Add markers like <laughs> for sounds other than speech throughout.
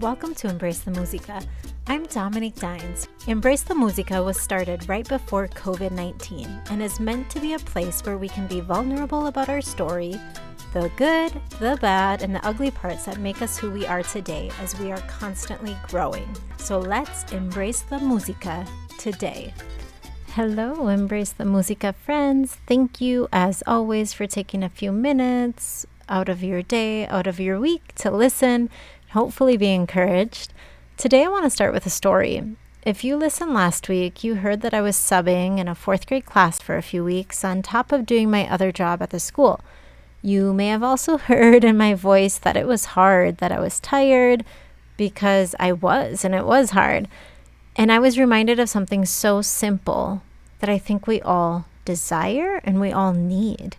Welcome to Embrace the Musica. I'm Dominique Dines. Embrace the Musica was started right before COVID 19 and is meant to be a place where we can be vulnerable about our story, the good, the bad, and the ugly parts that make us who we are today as we are constantly growing. So let's embrace the musica today. Hello, Embrace the Musica friends. Thank you, as always, for taking a few minutes out of your day, out of your week to listen, hopefully be encouraged. Today, I want to start with a story. If you listened last week, you heard that I was subbing in a fourth grade class for a few weeks on top of doing my other job at the school. You may have also <laughs> heard in my voice that it was hard, that I was tired, because I was, and it was hard. And I was reminded of something so simple that I think we all desire and we all need.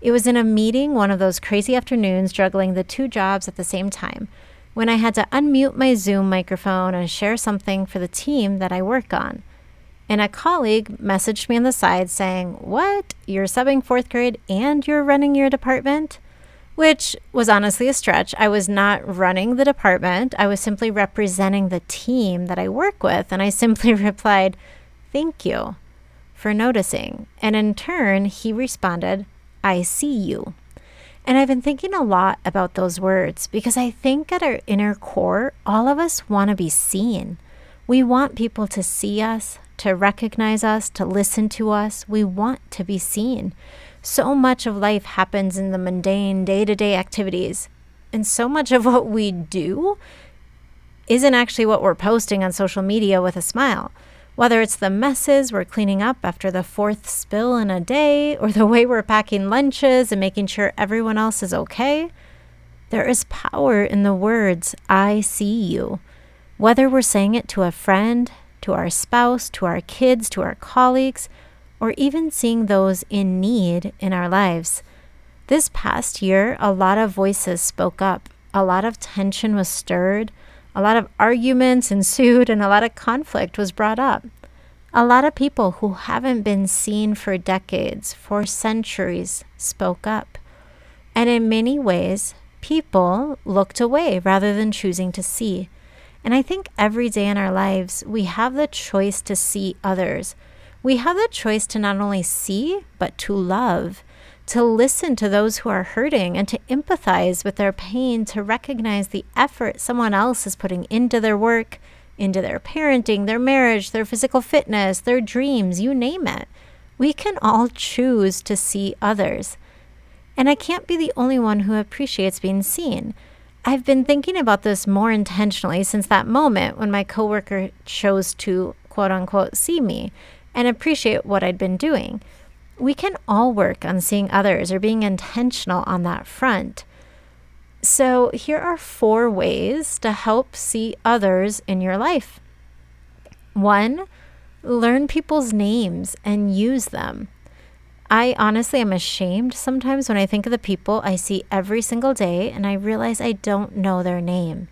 It was in a meeting, one of those crazy afternoons, juggling the two jobs at the same time, when I had to unmute my Zoom microphone and share something for the team that I work on. And a colleague messaged me on the side saying, What? You're subbing fourth grade and you're running your department? which was honestly a stretch. I was not running the department, I was simply representing the team that I work with. And I simply <laughs> replied, Thank you for noticing. And in turn, he responded, I see you. And I've been thinking a lot about those words because I think at our inner core, all of us want to be seen. We want people to see us, to recognize us, to listen to us. We want to be seen. So much of life happens in the mundane day to day activities. And so much of what we do isn't actually what we're posting on social media with a smile. Whether it's the messes we're cleaning up after the fourth spill in a day, or the way we're packing lunches and making sure everyone else is okay, there is power in the words, I see you. Whether we're saying it to a friend, to our spouse, to our kids, to our colleagues, or even seeing those in need in our lives. This past year, a lot of voices spoke up, a lot of tension was stirred, a lot of arguments ensued, and a lot of conflict was brought up. A lot of people who haven't been seen for decades, for centuries, spoke up. And in many ways, people looked away rather than choosing to see. And I think every day in our lives, we have the choice to see others we have the choice to not only see, but to love, to listen to those who are hurting and to empathize with their pain, to recognize the effort someone else is putting into their work, into their parenting, their marriage, their physical fitness, their dreams, you name it. We can all choose to see others. And I can't be the only one who appreciates being seen. I've been thinking about this more intentionally since that moment when my coworker chose to quote unquote see me and appreciate what I'd been doing. We can all work on seeing others or being intentional on that front. So, here are four ways to help see others in your life. One, learn people's names and use them. I honestly am ashamed sometimes when I think of the people I see every single day and I realize I don't know their name.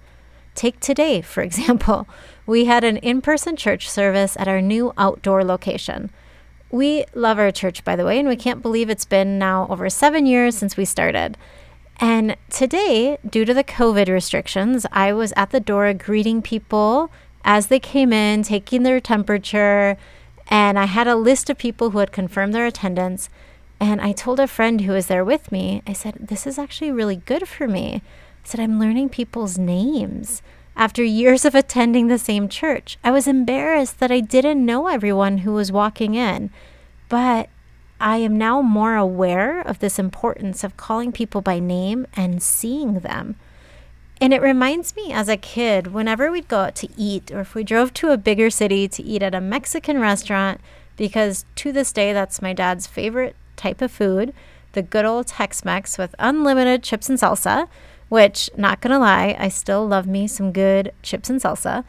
Take today, for <laughs> example. We had an in person church service at our new outdoor location. We love our church, by the way, and we can't believe it's been now over seven years since we started. And today, due to the COVID restrictions, I was at the door greeting people as they came in, taking their temperature, and I had a list of people who had confirmed their attendance. And I told a friend who was there with me, I said, This is actually really good for me. I said, I'm learning people's names after years of attending the same church. I was embarrassed that I didn't know everyone who was walking in, but I am now more aware of this importance of calling people by name and seeing them. And it reminds me as a kid, whenever we'd go out to eat, or if we drove to a bigger city to eat at a Mexican restaurant, because to this day, that's my dad's favorite type of food the good old Tex Mex with unlimited chips and salsa which, not gonna lie, I still love me some good chips and salsa.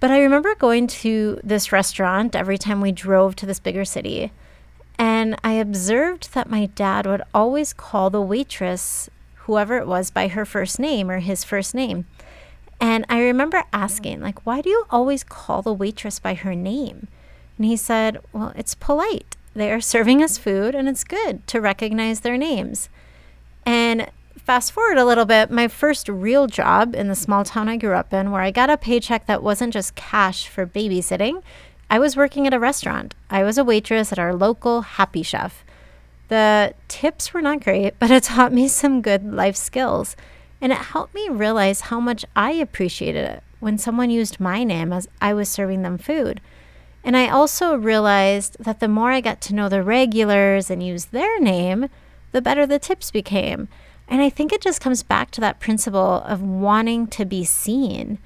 But I remember going to this restaurant every time we drove to this bigger city. And I observed that my dad would always call the waitress, whoever it was, by her first name or his first name. And I remember asking, like, why do you always call the waitress by her name? And he said, well, it's polite. They are serving us food and it's good to recognize their names. And fast forward a little bit, my first real job in the small town I grew up in, where I got a paycheck that wasn't just cash for babysitting, I was working at a restaurant. I was a waitress at our local Happy Chef. The tips were not great, but it <laughs> taught me some good life skills. And it helped me realize how much I appreciated it when someone used my name as I was serving them food. And I also realized that the more I got to know the regulars and use their name, the better the tips became. And I think it just comes back to that principle of wanting to be seen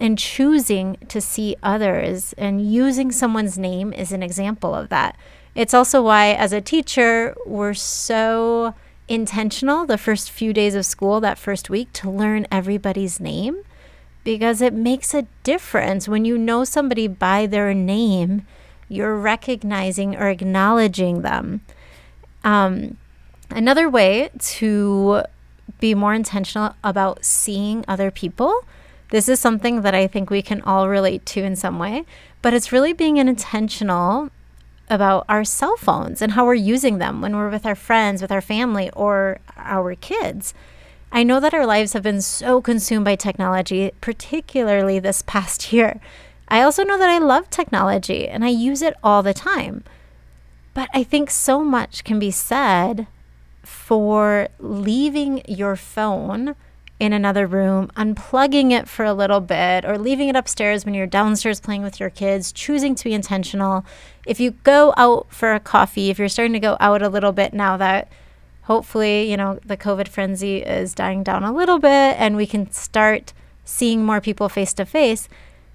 and choosing to see others and using someone's name is an example of that. It's also why, as a teacher, we're so intentional the first few days of school, that first week, to learn everybody's name because it makes a difference when you know somebody by their name, you're recognizing or acknowledging them. Um, another way to be more intentional about seeing other people this is something that I think we can all relate to in some way, but it's really being intentional about our cell phones and how we're using them when we're with our friends, with our family, or our kids. I know that our lives have been so consumed by technology, particularly this past <laughs> year. I also know that I love technology and I use it all the time. But I think so much can be said for leaving your phone in another room, unplugging it for a little bit, or leaving it upstairs when you're downstairs playing with your kids, choosing to be intentional. If you go out for a coffee, if you're starting to go out a little bit now that hopefully, you know, the COVID frenzy is dying down a little bit and we can start seeing more people face to face,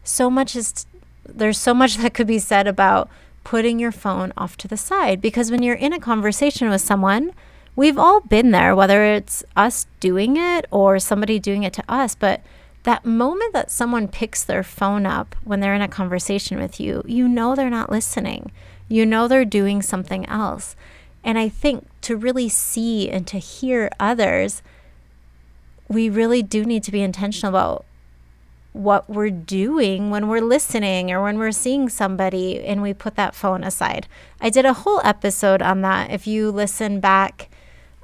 so much is there's so much <laughs> that could be said about putting your phone off to the side because when you're in a conversation with someone, we've all been there, whether it's us doing it or somebody doing it to us. But that moment that someone picks their phone up when they're in a conversation with you, you know they're not listening. You know they're doing something else. And I think to really see and to hear others, we really do need to be intentional about what we're doing when we're listening or when we're seeing somebody and we put that phone aside. I did a whole episode on that. If you listen back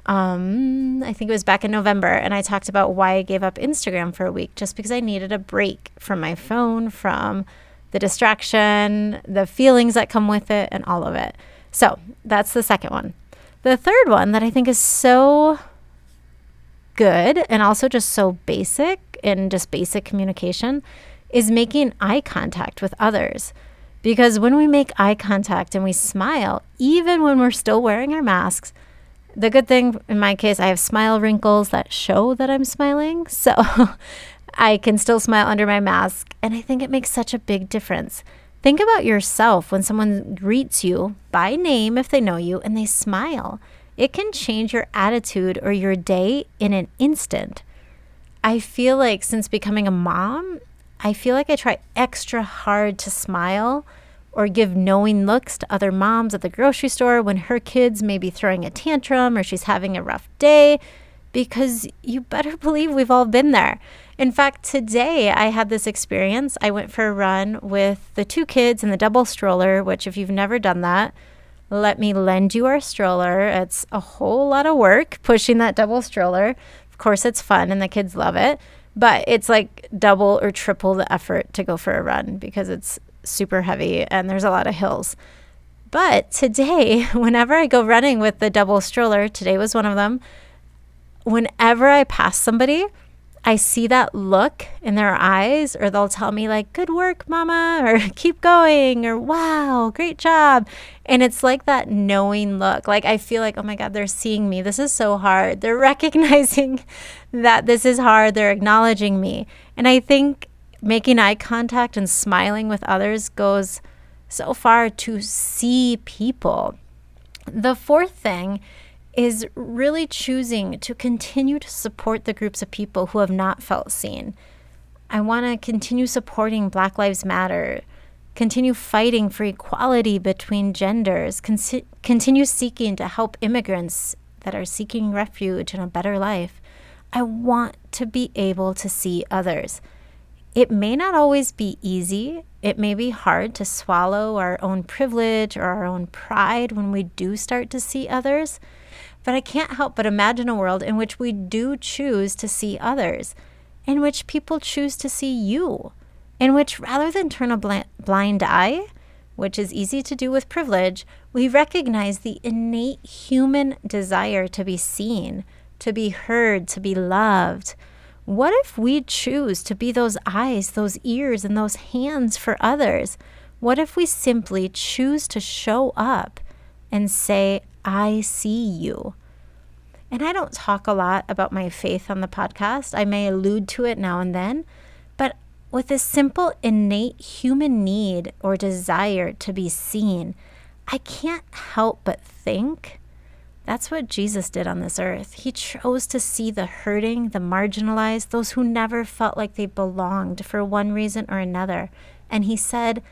um, I think it was back in November, and I talked about why I gave up Instagram for a week just because I needed a break from my phone, from the distraction, the feelings that come with it, and all of it. So that's the second one. The third one that I think is so good and also just so basic in just basic communication is making eye contact with others. Because when we make eye contact and we smile, even when we're still wearing our masks, the good thing in my case, I have smile wrinkles that show that I'm smiling. <laughs> So I can still smile under my mask. And I think it makes such a big difference. Think about yourself when someone greets you by name if they know you and they smile. It can change your attitude or your day in an instant. I feel like since becoming a mom, I feel like I try extra hard to smile or give knowing looks to other moms at the grocery store when her kids may be throwing a tantrum or she's having a rough day, because you better <laughs> believe we've all been there. In fact, today I had this experience. I went for a run with the two kids in the double stroller, which, if you've never done that, let me lend you our stroller. It's a whole lot of work pushing that double stroller. Of course, it's fun and the kids love it, but it's like double or triple the effort to go for a run because it's super heavy and there's a lot of hills. But today, <laughs> whenever I go running with the double stroller, today was one of them, whenever I pass somebody, I see that look in their eyes, or they'll tell me, like, good work, mama, <laughs> or keep going, or wow, great job. And it's like that knowing look. Like, I feel like, oh my God, they're seeing me. This is so hard. They're <laughs> recognizing that this is hard. They're acknowledging me. And I think making eye contact and smiling with others goes so far to see people. The fourth thing is really choosing to continue to support the groups of people who have not felt seen. I want to continue supporting Black Lives Matter, continue fighting for equality between genders, con- continue seeking to help immigrants that are seeking refuge and a better life. I want to be able to see others. It may not always be easy. It may be hard to swallow our own privilege or our own pride when we do start to see others. But I can't help but imagine a world in which we do choose to see others, in which people choose to see you, in which rather than turn a bl- blind eye, which is easy to do with privilege, we recognize the innate human desire to be seen, to be heard, to be loved. What if we choose to be those eyes, those ears, and those hands for others? What if we simply choose to show up and say, I see you? And I don't talk a lot about my faith on the podcast. I may allude to it now and then, but with this simple innate human need or desire to be seen, I can't help but think that's what Jesus did on this earth. He chose to see the hurting, the marginalized, those who never felt like they belonged for one reason or another. And he said,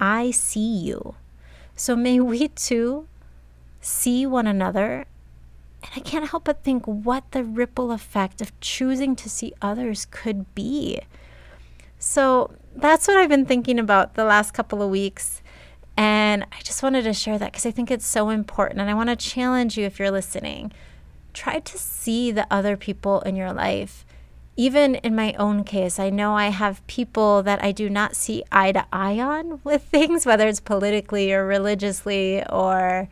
I see you. So may we too see one another. And I can't help but think what the ripple effect of choosing to see others could be. So that's what I've been thinking about the last couple of weeks. And I just wanted to share that because I think it's so important. And I want to challenge you if you're listening. Try to see the other people in your life. Even in my own case, I know I have people that I do not see eye to eye on <laughs> with things, whether it's politically or religiously or,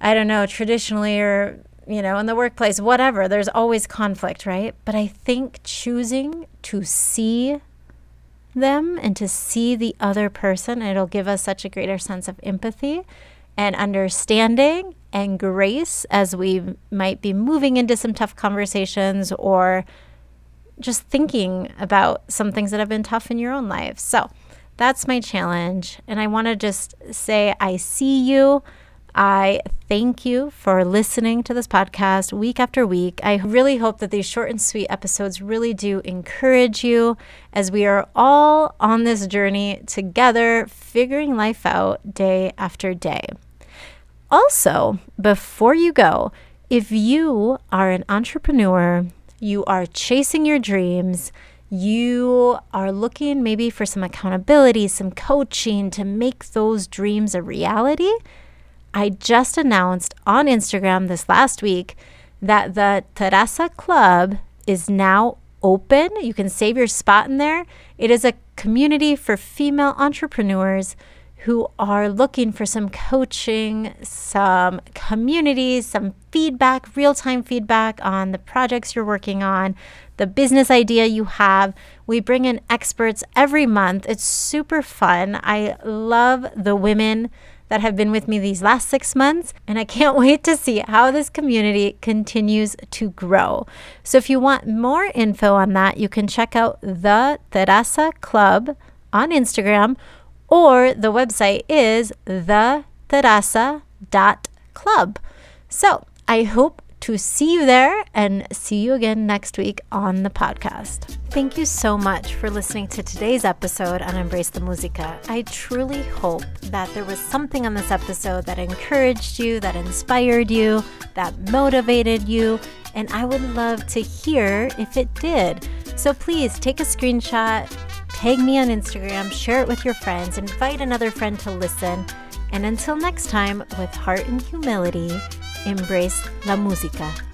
I don't know, traditionally or, you know, in the workplace, whatever. There's always conflict, right? But I think choosing to see them and to see the other person, it'll give us such a greater sense of empathy and understanding and grace as we might be moving into some tough conversations or just thinking about some things that have been tough in your own life. So that's my challenge. And I want to just say, I see you. I thank you for listening to this podcast week after week. I really hope that these short and sweet episodes really do encourage you as we are all on this journey together, figuring life out day after day. Also, before you go, if you are an entrepreneur, you are chasing your dreams, you are looking maybe for some accountability, some coaching to make those dreams a reality I just announced on Instagram this last week that the Terasa Club is now open. You can save your spot in there. It is a community for female entrepreneurs who are looking for some coaching, some community, some feedback, real time feedback on the projects you're working on, the business idea you have. We bring in experts every month. It's super fun. I love the women that have been with me these last six months, and I can't <laughs> wait to see how this community continues to grow. So, if you want more info on that, you can check out the Terasa Club on Instagram, or the website is theterasa.club. So, I hope to see you there and see you again next week on the podcast. Thank you so much for listening to today's episode on Embrace the Musica. I truly hope that there was something on this episode that encouraged you, that inspired you, that motivated you, and I would love to hear if it did. So please take a screenshot, tag me on Instagram, share it with your friends, invite another friend to listen. And until next time, with heart and humility, embrace la música.